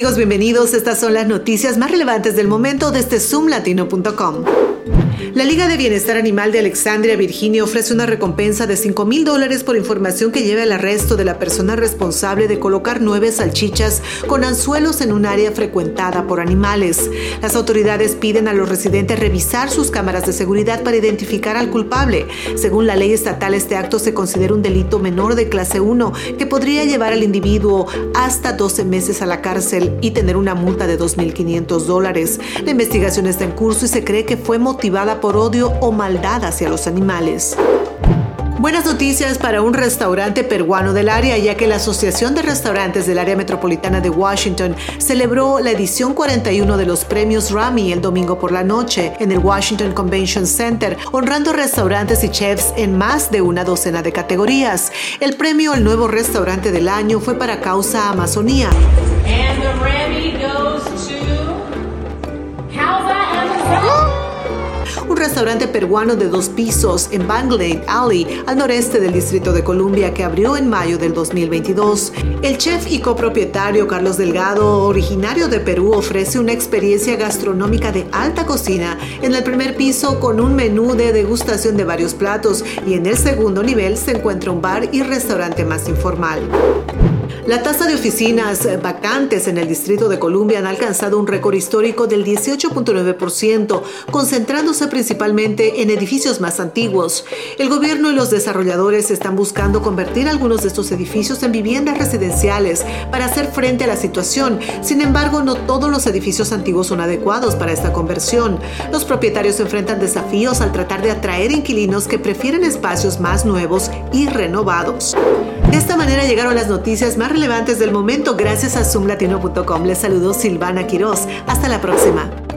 Amigos, bienvenidos. Estas son las noticias más relevantes del momento desde zoomlatino.com. La Liga de Bienestar Animal de Alexandria, Virginia, ofrece una recompensa de 5 mil dólares por información que lleve al arresto de la persona responsable de colocar nueve salchichas con anzuelos en un área frecuentada por animales. Las autoridades piden a los residentes revisar sus cámaras de seguridad para identificar al culpable. Según la ley estatal, este acto se considera un delito menor de clase 1 que podría llevar al individuo hasta 12 meses a la cárcel y tener una multa de 2.500 dólares. La investigación está en curso y se cree que fue motivada por odio o maldad hacia los animales. Buenas noticias para un restaurante peruano del área, ya que la Asociación de Restaurantes del Área Metropolitana de Washington celebró la edición 41 de los premios Rami el domingo por la noche en el Washington Convention Center, honrando restaurantes y chefs en más de una docena de categorías. El premio al nuevo restaurante del año fue para Causa Amazonía. Restaurante peruano de dos pisos en Banglade Alley, al noreste del Distrito de Columbia, que abrió en mayo del 2022. El chef y copropietario Carlos Delgado, originario de Perú, ofrece una experiencia gastronómica de alta cocina en el primer piso con un menú de degustación de varios platos y en el segundo nivel se encuentra un bar y restaurante más informal. La tasa de oficinas vacantes en el Distrito de Columbia han alcanzado un récord histórico del 18.9%, concentrándose principalmente en edificios más antiguos. El gobierno y los desarrolladores están buscando convertir algunos de estos edificios en viviendas residenciales para hacer frente a la situación. Sin embargo, no todos los edificios antiguos son adecuados para esta conversión. Los propietarios enfrentan desafíos al tratar de atraer inquilinos que prefieren espacios más nuevos y renovados. De esta manera llegaron las noticias más relevantes del momento gracias a zoomlatino.com. Les saludo Silvana Quiroz. Hasta la próxima.